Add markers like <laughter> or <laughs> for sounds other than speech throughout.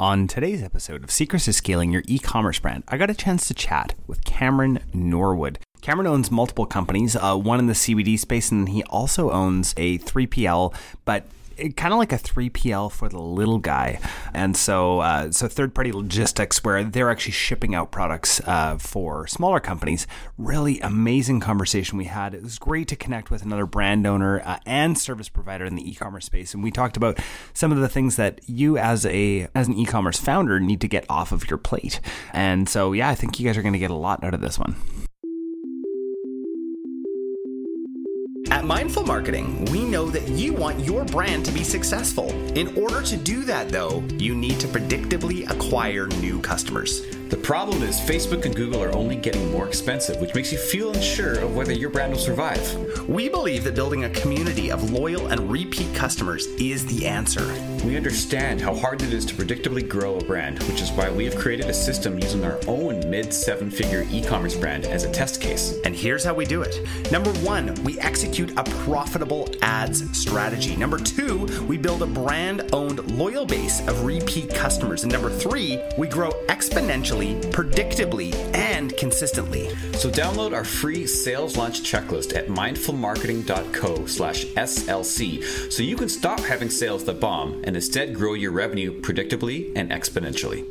On today's episode of Secrets to Scaling Your E-commerce Brand, I got a chance to chat with Cameron Norwood. Cameron owns multiple companies, uh, one in the CBD space, and he also owns a 3PL, but kind of like a 3PL for the little guy. And so, uh, so third party logistics where they're actually shipping out products uh, for smaller companies. Really amazing conversation we had. It was great to connect with another brand owner uh, and service provider in the e-commerce space. And we talked about some of the things that you as a, as an e-commerce founder need to get off of your plate. And so, yeah, I think you guys are going to get a lot out of this one. At Mindful Marketing, we know that you want your brand to be successful. In order to do that, though, you need to predictably acquire new customers. The problem is Facebook and Google are only getting more expensive, which makes you feel unsure of whether your brand will survive. We believe that building a community of loyal and repeat customers is the answer. We understand how hard it is to predictably grow a brand, which is why we have created a system using our own mid seven figure e commerce brand as a test case. And here's how we do it. Number one, we execute a profitable ads strategy. Number two, we build a brand owned loyal base of repeat customers. And number three, we grow exponentially predictably, and consistently. So download our free sales launch checklist at mindfulmarketing.co slash SLC so you can stop having sales that bomb and instead grow your revenue predictably and exponentially.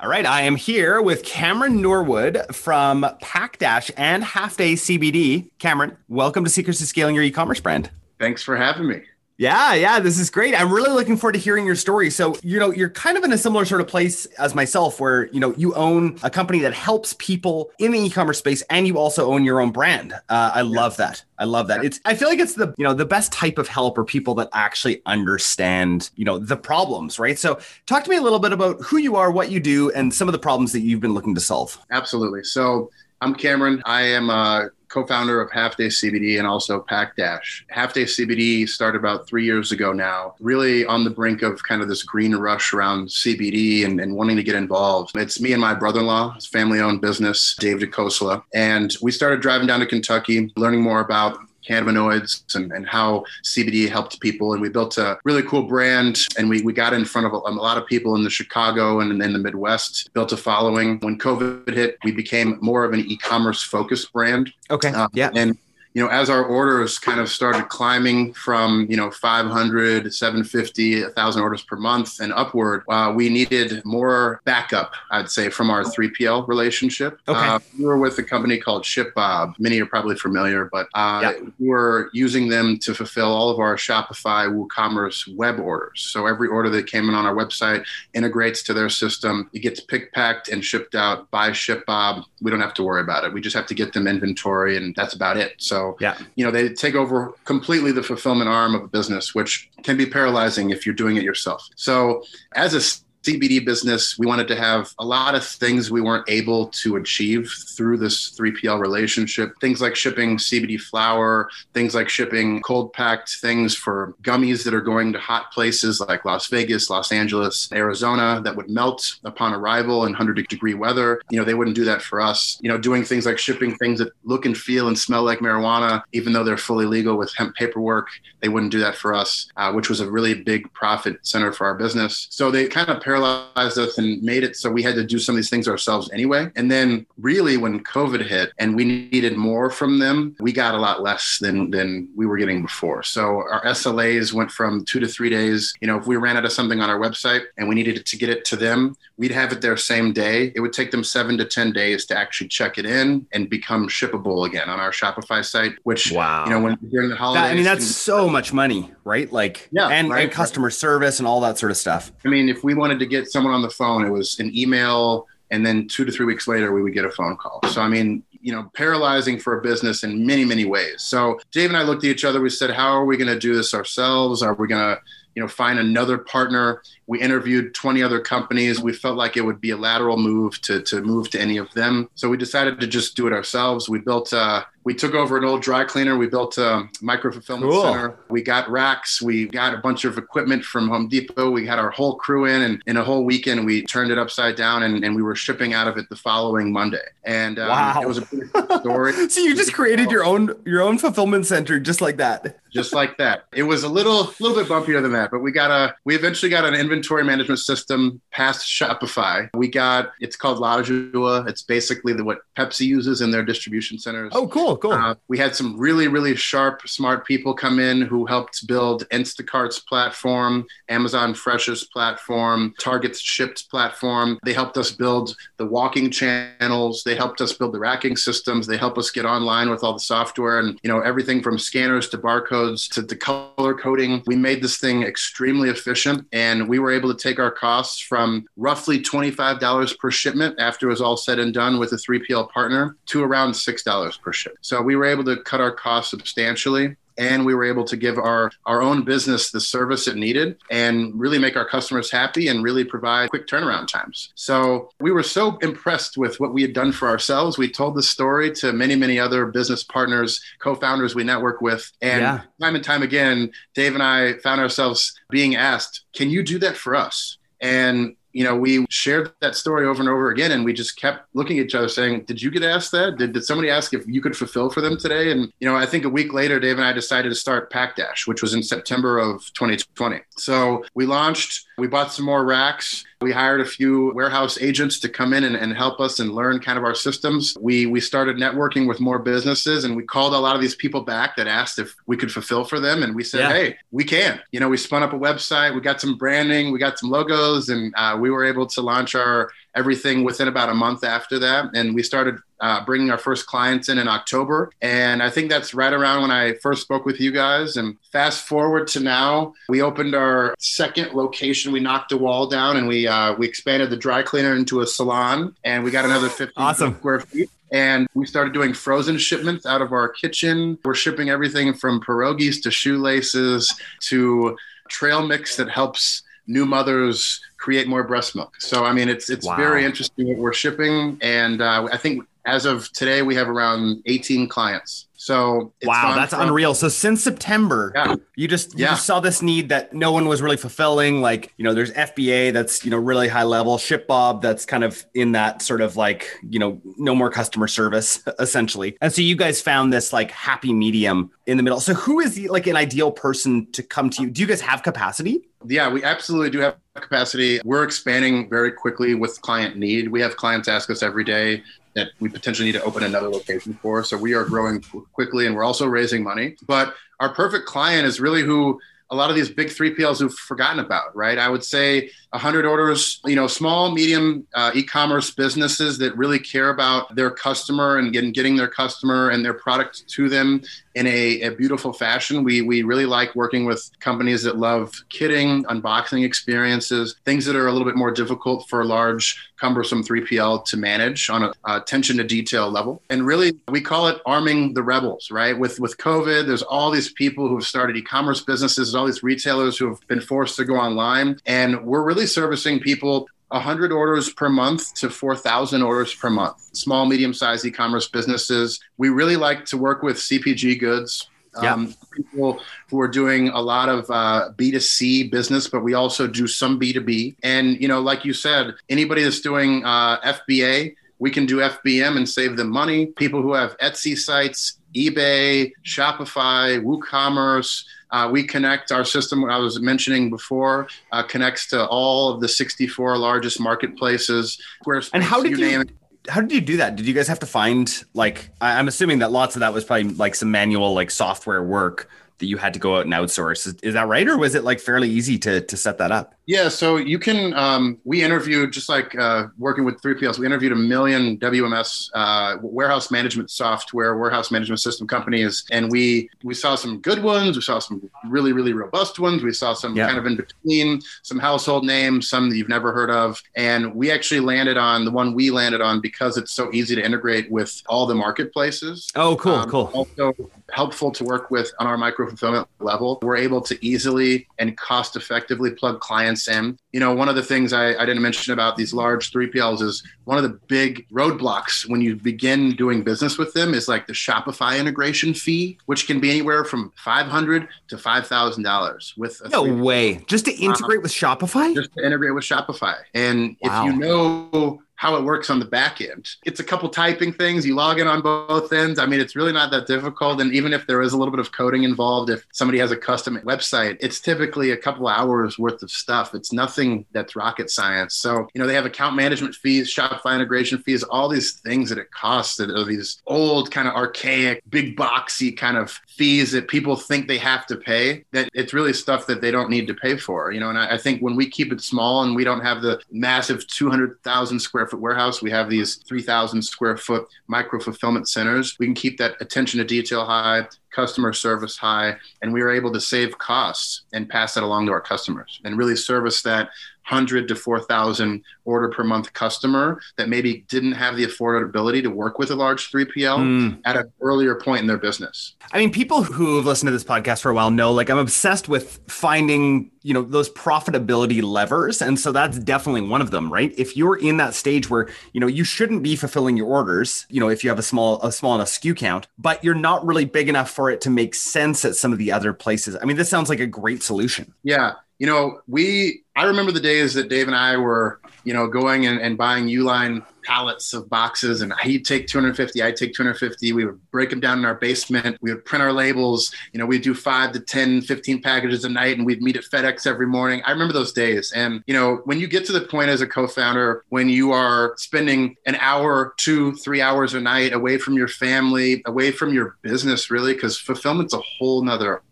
All right, I am here with Cameron Norwood from PackDash and Half Day CBD. Cameron, welcome to Secrets to Scaling Your E-commerce brand. Thanks for having me. Yeah, yeah, this is great. I'm really looking forward to hearing your story. So, you know, you're kind of in a similar sort of place as myself where, you know, you own a company that helps people in the e-commerce space and you also own your own brand. Uh, I yeah. love that. I love that. Yeah. It's I feel like it's the, you know, the best type of help are people that actually understand, you know, the problems, right? So, talk to me a little bit about who you are, what you do, and some of the problems that you've been looking to solve. Absolutely. So, I'm Cameron. I am a co-founder of Half Day CBD and also Pack Dash. Half Day CBD started about three years ago now, really on the brink of kind of this green rush around CBD and, and wanting to get involved. It's me and my brother-in-law, his family-owned business, Dave DeCosla, and we started driving down to Kentucky, learning more about cannabinoids and, and how CBD helped people. And we built a really cool brand and we, we got in front of a, a lot of people in the Chicago and in the Midwest, built a following. When COVID hit, we became more of an e-commerce focused brand. Okay. Uh, yeah. And you know, as our orders kind of started climbing from, you know, 500, 750, 1,000 orders per month and upward, uh, we needed more backup, I'd say, from our 3PL relationship. Okay. Uh, we were with a company called ShipBob. Many are probably familiar, but uh, yeah. we were using them to fulfill all of our Shopify WooCommerce web orders. So every order that came in on our website integrates to their system. It gets picked, packed, and shipped out by ShipBob. We don't have to worry about it. We just have to get them inventory, and that's about it. So yeah. you know, they take over completely the fulfillment arm of a business, which can be paralyzing if you're doing it yourself. So as a CBD business, we wanted to have a lot of things we weren't able to achieve through this 3PL relationship. Things like shipping CBD flower, things like shipping cold packed things for gummies that are going to hot places like Las Vegas, Los Angeles, Arizona that would melt upon arrival in 100 degree weather. You know, they wouldn't do that for us. You know, doing things like shipping things that look and feel and smell like marijuana, even though they're fully legal with hemp paperwork, they wouldn't do that for us, uh, which was a really big profit center for our business. So they kind of paralyzed us and made it so we had to do some of these things ourselves anyway. And then really when COVID hit and we needed more from them, we got a lot less than than we were getting before. So our SLAs went from two to three days. You know, if we ran out of something on our website and we needed to get it to them, we'd have it there same day. It would take them seven to 10 days to actually check it in and become shippable again on our Shopify site, which, wow. you know, when during the holidays. That, I mean, that's so much money, right? Like, yeah, and, right, and customer right. service and all that sort of stuff. I mean, if we wanted to get someone on the phone, it was an email, and then two to three weeks later, we would get a phone call. So, I mean, you know, paralyzing for a business in many, many ways. So, Dave and I looked at each other. We said, how are we going to do this ourselves? Are we going to, you know, find another partner? We interviewed 20 other companies. We felt like it would be a lateral move to, to move to any of them. So we decided to just do it ourselves. We built a, We took over an old dry cleaner. We built a micro fulfillment Cool. center. We got racks. We got a bunch of equipment from Home Depot. We had our whole crew in, and in a whole weekend, we turned it upside down, and, and we were shipping out of it the following Monday. And um, Wow. it was a pretty cool story. <laughs> So you just created your own your own fulfillment center just like that. just like that. It was a little little bit bumpier than that, but we got a we eventually got an inventory management system past Shopify. We got it's called Logiwa. It's basically the, what Pepsi uses in their distribution centers. Oh, cool, cool. Uh, we had some really, really sharp, smart people come in who helped build Instacart's platform, Amazon Fresh's platform, Target's Shipped platform. They helped us build the walking channels. They helped us build the racking systems. They helped us get online with all the software and you know everything from scanners to barcodes to, to color coding. We made this thing extremely efficient, and we were able to take our costs from roughly twenty-five dollars per shipment after it was all said and done with a 3PL partner to around six dollars per ship. So we were able to cut our costs substantially and we were able to give our our own business the service it needed and really make our customers happy and really provide quick turnaround times. So we were so impressed with what we had done for ourselves. We told the story to many many other business partners co-founders we network with and Yeah. time and time again dave and i found ourselves being asked can you do that for us? And you know, we shared that story over and over again, and we just kept looking at each other, saying, "Did you get asked that? Did, did somebody ask if you could fulfill for them today?" And you know, I think a week later, Dave and I decided to start Pack Dash, which was in September of 2020. So we launched. We bought some more racks. We hired a few warehouse agents to come in and, and help us and learn kind of our systems. We we started networking with more businesses, and we called a lot of these people back that asked if we could fulfill for them, and we said, Yeah. "Hey, we can." You know, we spun up a website. We got some branding. We got some logos, and uh, we were able to launch our everything within about a month after that. And we started uh, bringing our first clients in in October. And I think that's right around when I first spoke with you guys. And fast forward to now, we opened our second location. We knocked a wall down and we uh, we expanded the dry cleaner into a salon, and we got another 50 Awesome. square feet. And we started doing frozen shipments out of our kitchen. We're shipping everything from pierogies to shoelaces to trail mix that helps new mothers create more breast milk. So I mean, it's it's Wow. very interesting what we're shipping, and uh, I think as of today we have around 18 clients. So it's wow, that's from- unreal. So since September, Yeah. you just you Yeah. just saw this need that no one was really fulfilling. Like, you know, there's FBA that's, you know, really high level, ShipBob that's kind of in that sort of like, you know, no more customer service <laughs> essentially. And so you guys found this like happy medium in the middle. So who is the, like an ideal person to come to you? Do you guys have capacity? Yeah, we absolutely do have capacity. We're expanding very quickly with client need. We have clients ask us every day that we potentially need to open another location for. So we are growing quickly and we're also raising money. But our perfect client is really who a lot of these big 3PLs who've forgotten about, right? I would say 100 orders, you know, small, medium uh, e-commerce businesses that really care about their customer and getting, getting their customer and their product to them in a, a beautiful fashion. We, we really like working with companies that love kitting, unboxing experiences, things that are a little bit more difficult for large, cumbersome 3PL to manage on a uh, attention to detail level. And really, we call it arming the rebels, right? With, with COVID, there's all these people who have started e-commerce businesses, all these retailers who have been forced to go online. And we're really servicing people 100 orders per month to 4,000 orders per month. Small, medium sized e commerce businesses. We really like to work with CPG goods. Yeah. Um, people who are doing a lot of uh, B2C business, but we also do some B2B. And, you know, like you said, anybody that's doing uh, FBA, we can do FBM and save them money. People who have Etsy sites, eBay, Shopify, WooCommerce, uh, we connect our system. I was mentioning before uh, connects to all of the 64 largest marketplaces. Squarespace, And how did you, name it. how did you do that? Did you guys have to find like I- I'm assuming that lots of that was probably like some manual like software work that you had to go out and outsource. Is, is that right, or was it like fairly easy to to set that up? Yeah, so you can. Um, we interviewed just like uh, working with 3PLs. We interviewed a million WMS uh, warehouse management software, warehouse management system companies, and we we saw some good ones. We saw some really really robust ones. We saw some Yeah. kind of in between, some household names, some that you've never heard of, and we actually landed on the one we landed on because it's so easy to integrate with all the marketplaces. Oh, cool, Um, cool. Also helpful to work with on our micro fulfillment level. We're able to easily and cost effectively plug clients clients. And, you know, one of the things I, I didn't mention about these large 3PLs is one of the big roadblocks when you begin doing business with them is like the Shopify integration fee, which can be anywhere from 500 to $5,000 with a No way. Just to integrate um, with Shopify? Just to integrate with Shopify. And wow. if you know how it works on the back end. It's a couple typing things. You log in on both ends. I mean, it's really not that difficult. And even if there is a little bit of coding involved, if somebody has a custom website, it's typically a couple hours worth of stuff. It's nothing that's rocket science. So, you know, they have account management fees, Shopify integration fees, all these things that it costs that are these old, kind of archaic, big boxy kind of fees that people think they have to pay that it's really stuff that they don't need to pay for you know? And i, I think when we keep it small and we don't have the massive 200000 square foot warehouse we have these 3000 square foot micro fulfillment centers we can keep that attention to detail high customer service high and we are able to save costs and pass that along to our customers and really service that 100 to 4,000 order per month customer that maybe didn't have the affordability to work with a large 3PL mm. at an earlier point in their business. I mean, people who have listened to this podcast for a while know like I'm obsessed with finding, you know, those profitability levers. And so that's definitely one of them, right? If you're in that stage where, you know, you shouldn't be fulfilling your orders, you know, if you have a small, a small enough SKU count, but you're not really big enough for it to make sense at some of the other places. I mean, this sounds like a great solution. Yeah you know, we, I remember the days that Dave and I were, you know, going and, and buying Uline pallets of boxes and he'd take 250, I'd take 250. We would break them down in our basement. We would print our labels. You know, we'd do five to 10, 15 packages a night and we'd meet at FedEx every morning. I remember those days. And, you know, when you get to the point as a co founder, when you are spending an hour, two, three hours a night away from your family, away from your business, really, because fulfillment's a whole nother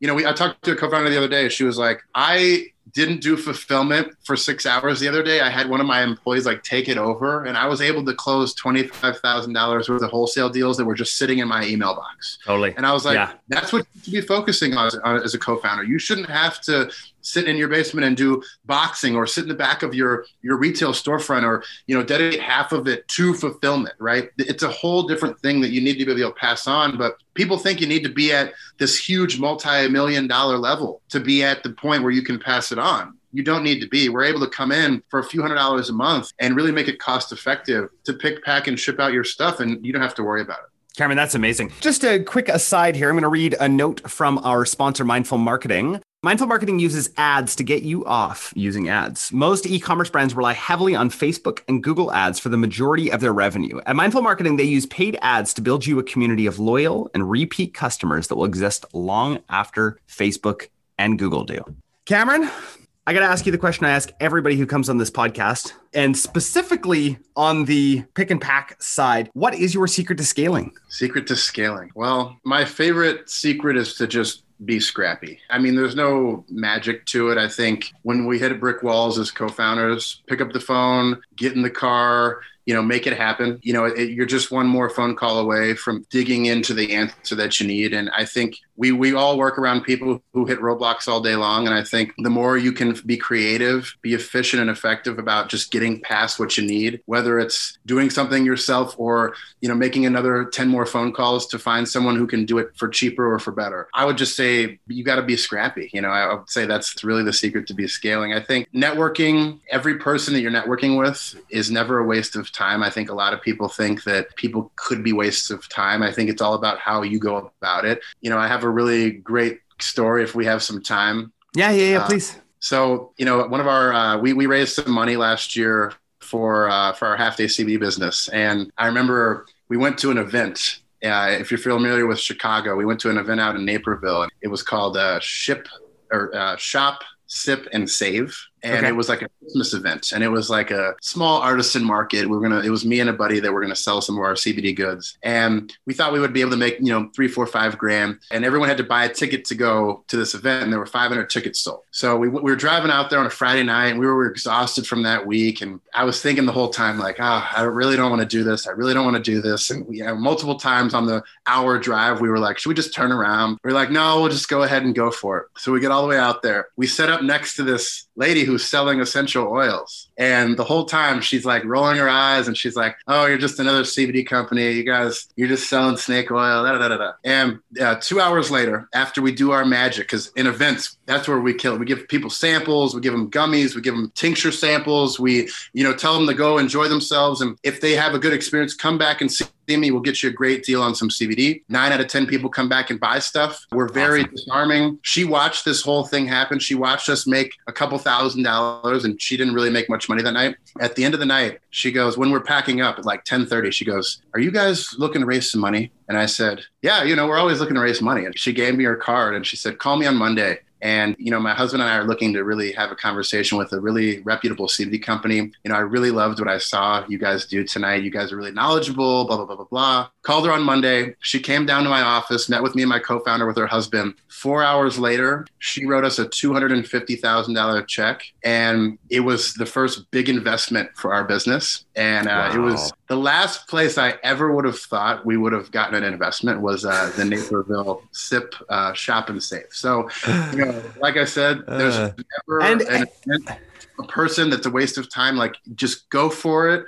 You know, we, I talked to a co-founder the other day. She was like, I didn't do fulfillment for six hours the other day. I had one of my employees like take it over, and I was able to close twenty five thousand dollars worth of wholesale deals that were just sitting in my email box. Totally. And I was like, yeah. that's what you should be focusing on as, uh, as a co-founder. You shouldn't have to sit in your basement and do boxing or sit in the back of your your retail storefront or you know dedicate half of it to fulfillment right it's a whole different thing that you need to be able to pass on but people think you need to be at this huge multi-million dollar level to be at the point where you can pass it on you don't need to be. We're able to come in for a few hundred dollars a month and really make it cost effective to pick, pack, and ship out your stuff, and you don't have to worry about it. Cameron, that's amazing. Just a quick aside here. I'm going to read a note from our sponsor, Mindful Marketing. Mindful marketing uses ads to get you off using ads. Most e commerce brands rely heavily on Facebook and Google ads for the majority of their revenue. At Mindful Marketing, they use paid ads to build you a community of loyal and repeat customers that will exist long after Facebook and Google do. Cameron, I got to ask you the question I ask everybody who comes on this podcast, and specifically on the pick and pack side. What is your secret to scaling? Secret to scaling. Well, my favorite secret is to just be scrappy. I mean, there's no magic to it. I think when we hit brick walls as co-founders, pick up the phone, get in the car, you know, make it happen. You know, it, you're just one more phone call away from digging into the answer that you need. And I think we we all work around people who hit roadblocks all day long. And I think the more you can be creative, be efficient and effective about just getting past what you need, whether it's doing something yourself or you know making another 10 more phone calls to find someone who can do it for cheaper or for better. I would just say you got to be scrappy. You know, I would say that's really the secret to be scaling. I think networking, every person that you're networking with is never a waste of time. I think a lot of people think that people could be wastes of time. I think it's all about how you go about it. You know, I have a really great story if we have some time. Yeah, yeah, yeah, uh, please. So, you know, one of our uh, we we raised some money last year for uh, for our half day CBD business, and I remember we went to an event. Uh, if you're familiar with Chicago, we went to an event out in Naperville. It was called uh, Ship or uh, Shop, Sip, and Save and okay. it was like a Christmas event, and it was like a small artisan market. We were gonna, it was me and a buddy that were gonna sell some of our CBD goods, and we thought we would be able to make you know three, four, five grand, and everyone had to buy a ticket to go to this event, and there were 500 tickets sold. So we, we were driving out there on a Friday night, and we were exhausted from that week, and I was thinking the whole time like, ah, oh, I really don't want to do this. I really don't want to do this, and we you know, multiple times on the hour drive, we were like, should we just turn around? We are like, no, we'll just go ahead and go for it. So we get all the way out there. We set up next to this lady who who's selling essential oils. And the whole time she's like rolling her eyes and she's like, oh, you're just another CBD company. You guys, you're just selling snake oil. Da, da, da, da. And uh, two hours later, after we do our magic, because in events, that's where we kill. We give people samples, we give them gummies, we give them tincture samples. We, you know, tell them to go enjoy themselves. And if they have a good experience, come back and see me. We'll get you a great deal on some CBD. Nine out of 10 people come back and buy stuff. We're very awesome. disarming. She watched this whole thing happen. She watched us make a couple thousand dollars and she didn't really make much money that night. At the end of the night, she goes, when we're packing up at like 1030, she goes, are you guys looking to raise some money? And I said, yeah, you know, we're always looking to raise money. And she gave me her card and she said, call me on Monday. And, you know, my husband and I are looking to really have a conversation with a really reputable CBD company. You know, I really loved what I saw you guys do tonight. You guys are really knowledgeable, blah, blah, blah, blah, blah. Called her on Monday. She came down to my office, met with me and my co founder with her husband. Four hours later, she wrote us a $250,000 check. And it was the first big investment for our business. And uh, wow. it was the last place I ever would have thought we would have gotten an investment was uh, the Naperville SIP uh, Shop and Save. So, you know, like I said, there's uh, never and, an, a person that's a waste of time. Like, just go for it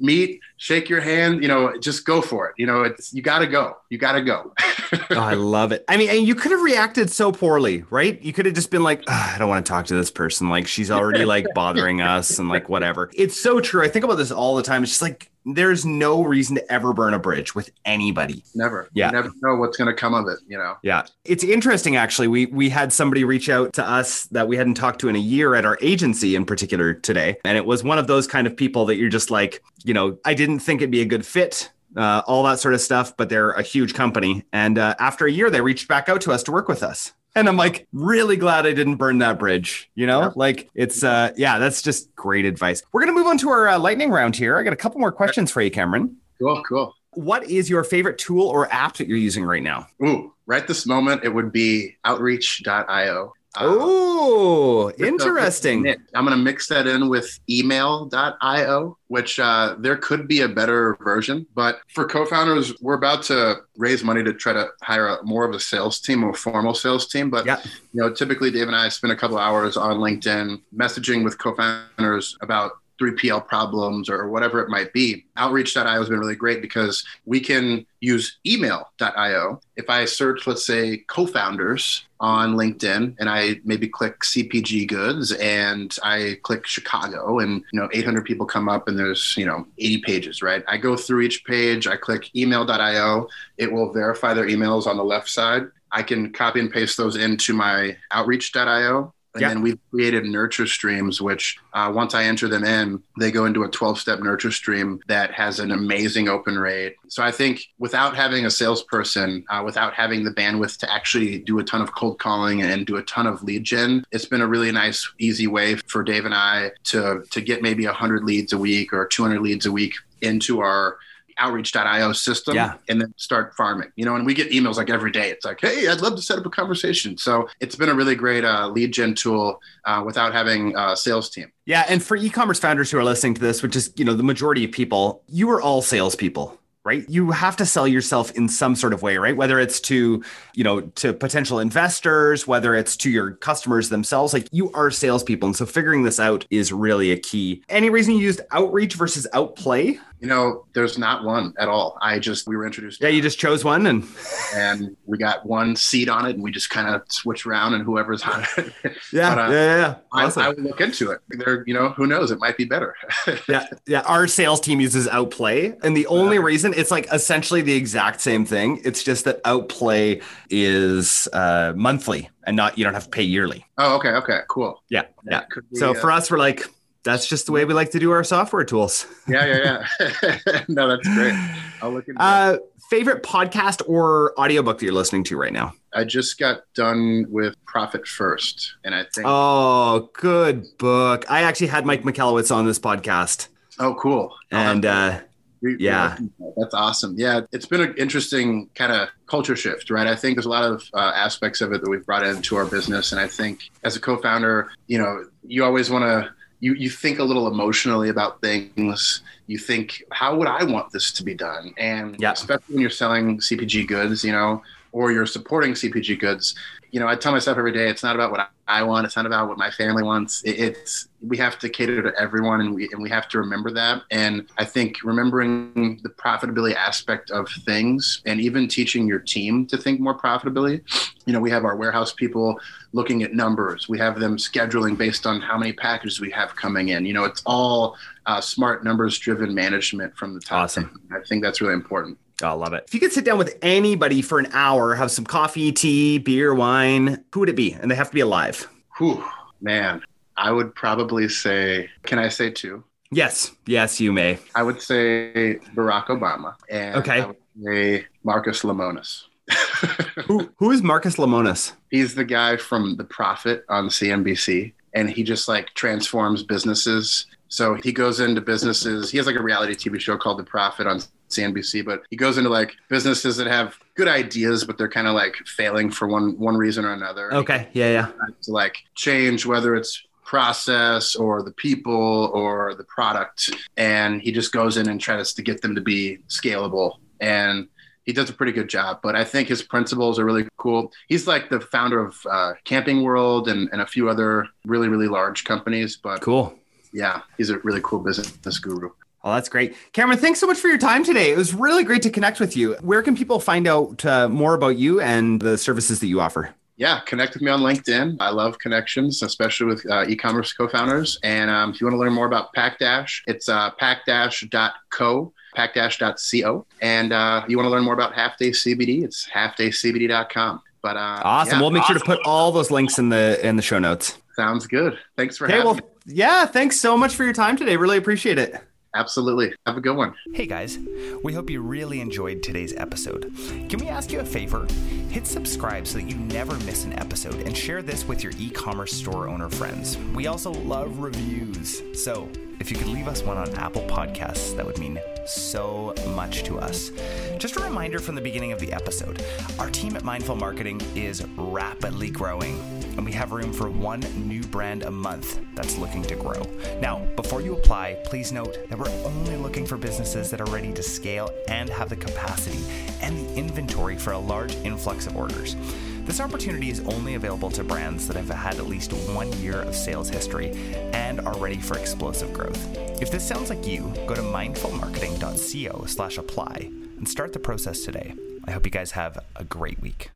meet, shake your hand, you know, just go for it. You know, it's you got to go. You got to go. oh, I love it. I mean, and you could have reacted so poorly, right? You could have just been like, I don't want to talk to this person. Like she's already like bothering us and like whatever. It's so true. I think about this all the time. It's just like there's no reason to ever burn a bridge with anybody. Never. Yeah. You never know what's going to come of it, you know. Yeah. It's interesting actually. We we had somebody reach out to us that we hadn't talked to in a year at our agency in particular today, and it was one of those kind of people that you're just like, you know, I didn't think it'd be a good fit. Uh, all that sort of stuff, but they're a huge company. And uh, after a year, they reached back out to us to work with us. And I'm like, really glad I didn't burn that bridge. You know, yeah. like it's, uh, yeah, that's just great advice. We're going to move on to our uh, lightning round here. I got a couple more questions for you, Cameron. Cool, cool. What is your favorite tool or app that you're using right now? Ooh, right this moment, it would be outreach.io. Oh, interesting. I'm going to mix that in with email.io, which uh, there could be a better version. But for co founders, we're about to raise money to try to hire a, more of a sales team, a formal sales team. But, yeah. you know, typically Dave and I spend a couple hours on LinkedIn messaging with co founders about 3PL problems or whatever it might be. Outreach.io has been really great because we can use email.io. If I search, let's say, co founders on LinkedIn and I maybe click CPG goods and I click Chicago and, you know, 800 people come up and there's, you know, 80 pages, right? I go through each page, I click email.io. It will verify their emails on the left side. I can copy and paste those into my outreach.io and then we've created nurture streams, which uh, once I enter them in, they go into a 12 step nurture stream that has an amazing open rate. So I think without having a salesperson, uh, without having the bandwidth to actually do a ton of cold calling and do a ton of lead gen, it's been a really nice, easy way for Dave and I to, to get maybe 100 leads a week or 200 leads a week into our outreach.io system yeah. and then start farming you know and we get emails like every day. It's like hey i'd love to set up a conversation. So it's been a really great uh, lead gen tool uh, without having a sales team. Yeah and for e-commerce founders who are listening to this which is you know the majority of people you are all salespeople right? You have to sell yourself in some sort of way right? Whether it's to you know to potential investors whether it's to your customers themselves like you are salespeople. And so figuring this out is really a key. Any reason you used outreach versus outplay you know, there's not one at all. I just we were introduced. Yeah, you just chose one and and we got one seat on it, and we just kind of switch around, and whoever's on it. yeah, but, uh, yeah, yeah. Awesome. I, I, would look into it. There, you know, who knows? It might be better. <laughs> yeah, yeah. Our sales team uses Outplay, and the only reason it's like essentially the exact same thing. It's just that Outplay is uh, monthly and not you don't have to pay yearly. Oh, okay, okay, cool. Yeah, yeah. Be, so uh, for us, we're like that's just the way we like to do our software tools. <laughs> yeah, yeah, yeah. <laughs> no, that's great. I'll look into uh, favorite podcast or audiobook that you're listening to right now? I just got done with Profit First, and I think Oh, good book. I actually had Mike Michalowicz on this podcast. Oh, cool. And uh yeah that's awesome yeah it's been an interesting kind of culture shift right i think there's a lot of uh, aspects of it that we've brought into our business and i think as a co-founder you know you always want to you you think a little emotionally about things. You think, how would I want this to be done? And yeah. especially when you're selling CPG goods, you know, or you're supporting CPG goods, you know, I tell myself every day, it's not about what I want. It's not about what my family wants. It's we have to cater to everyone, and we and we have to remember that. And I think remembering the profitability aspect of things, and even teaching your team to think more profitably. You know, we have our warehouse people looking at numbers. We have them scheduling based on how many packages we have coming in. You know, it's all uh, smart numbers driven management from the top. Awesome. I think that's really important. Oh, I love it. If you could sit down with anybody for an hour, have some coffee, tea, beer, wine, who would it be? And they have to be alive. Whew, man, I would probably say, can I say two? Yes, yes, you may. I would say Barack Obama. And okay. I would say Marcus Lemonis. <laughs> who, who is Marcus Lemonis? He's the guy from The Profit on CNBC. And he just like transforms businesses. So he goes into businesses. He has like a reality TV show called The Profit on CNBC, but he goes into like businesses that have good ideas, but they're kind of like failing for one one reason or another. Okay, yeah, yeah. To like change whether it's process or the people or the product, and he just goes in and tries to get them to be scalable and. He does a pretty good job, but I think his principles are really cool. He's like the founder of uh, Camping World and, and a few other really, really large companies. But cool. Yeah, he's a really cool business guru. Oh, that's great. Cameron, thanks so much for your time today. It was really great to connect with you. Where can people find out uh, more about you and the services that you offer? Yeah, connect with me on LinkedIn. I love connections, especially with uh, e-commerce co-founders. And um, if you want to learn more about PackDash, it's uh, packdash.co, packdash.co. And uh, you want to learn more about Half Day CBD, it's halfdaycbd.com. But uh, awesome. Yeah. We'll make sure to put all those links in the in the show notes. Sounds good. Thanks for okay, having well, me. Yeah, thanks so much for your time today. Really appreciate it. Absolutely. Have a good one. Hey guys, we hope you really enjoyed today's episode. Can we ask you a favor? Hit subscribe so that you never miss an episode and share this with your e commerce store owner friends. We also love reviews. So if you could leave us one on Apple Podcasts, that would mean so much to us. Just a reminder from the beginning of the episode our team at Mindful Marketing is rapidly growing, and we have room for one new brand a month that's looking to grow. Now, before you apply, please note that we're only looking for businesses that are ready to scale and have the capacity and the inventory for a large influx of orders. This opportunity is only available to brands that have had at least one year of sales history and are ready for explosive growth. If this sounds like you, go to mindfulmarketing.co slash apply and start the process today. I hope you guys have a great week.